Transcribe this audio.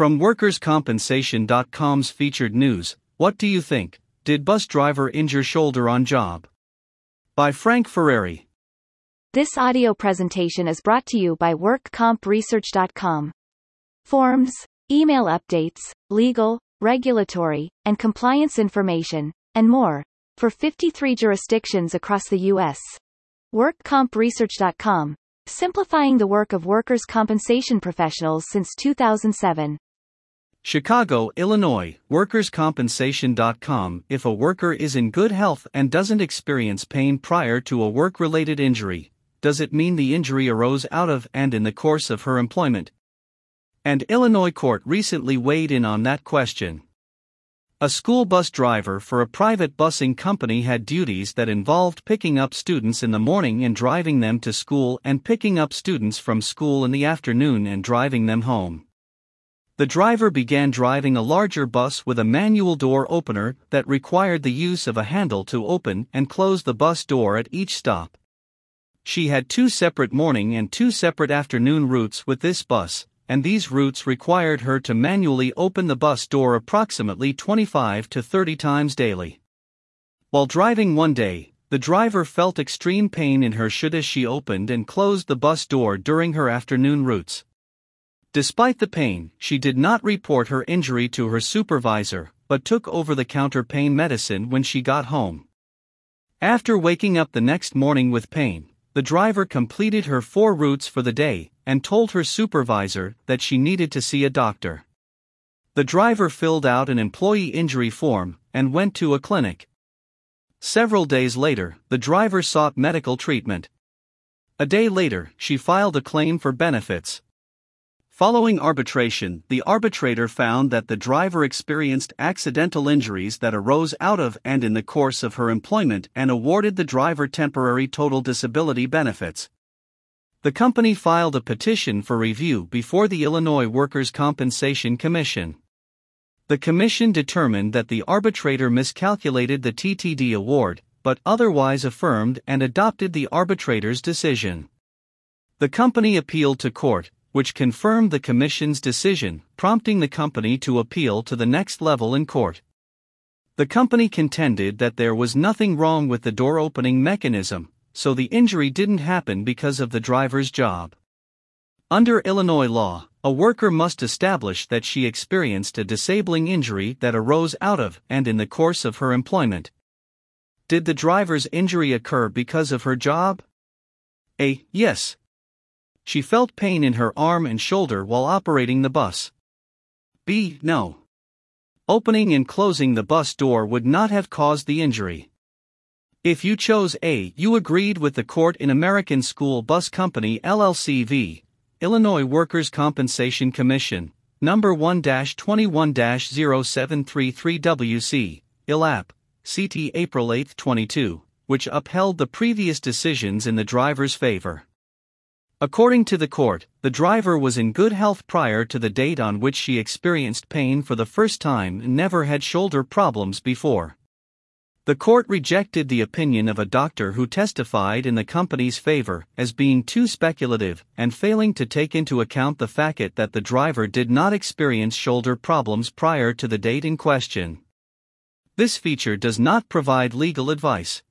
From WorkersCompensation.com's featured news, what do you think? Did bus driver injure shoulder on job? By Frank Ferrari. This audio presentation is brought to you by WorkCompResearch.com. Forms, email updates, legal, regulatory, and compliance information, and more, for 53 jurisdictions across the U.S. WorkCompResearch.com, simplifying the work of workers' compensation professionals since 2007. Chicago, Illinois, workerscompensation.com If a worker is in good health and doesn't experience pain prior to a work related injury, does it mean the injury arose out of and in the course of her employment? And Illinois court recently weighed in on that question. A school bus driver for a private busing company had duties that involved picking up students in the morning and driving them to school and picking up students from school in the afternoon and driving them home. The driver began driving a larger bus with a manual door opener that required the use of a handle to open and close the bus door at each stop. She had two separate morning and two separate afternoon routes with this bus, and these routes required her to manually open the bus door approximately 25 to 30 times daily. While driving one day, the driver felt extreme pain in her should as she opened and closed the bus door during her afternoon routes. Despite the pain, she did not report her injury to her supervisor, but took over the counter pain medicine when she got home. After waking up the next morning with pain, the driver completed her four routes for the day and told her supervisor that she needed to see a doctor. The driver filled out an employee injury form and went to a clinic. Several days later, the driver sought medical treatment. A day later, she filed a claim for benefits, Following arbitration, the arbitrator found that the driver experienced accidental injuries that arose out of and in the course of her employment and awarded the driver temporary total disability benefits. The company filed a petition for review before the Illinois Workers' Compensation Commission. The commission determined that the arbitrator miscalculated the TTD award, but otherwise affirmed and adopted the arbitrator's decision. The company appealed to court, which confirmed the Commission's decision, prompting the company to appeal to the next level in court. The company contended that there was nothing wrong with the door opening mechanism, so the injury didn't happen because of the driver's job. Under Illinois law, a worker must establish that she experienced a disabling injury that arose out of and in the course of her employment. Did the driver's injury occur because of her job? A. Yes, she felt pain in her arm and shoulder while operating the bus. B. No. Opening and closing the bus door would not have caused the injury. If you chose A, you agreed with the court in American School Bus Company LLC v. Illinois Workers' Compensation Commission, number 1 21 0733 WC, ILAP, CT April 8, 22, which upheld the previous decisions in the driver's favor. According to the court, the driver was in good health prior to the date on which she experienced pain for the first time and never had shoulder problems before. The court rejected the opinion of a doctor who testified in the company's favor as being too speculative and failing to take into account the fact that the driver did not experience shoulder problems prior to the date in question. This feature does not provide legal advice.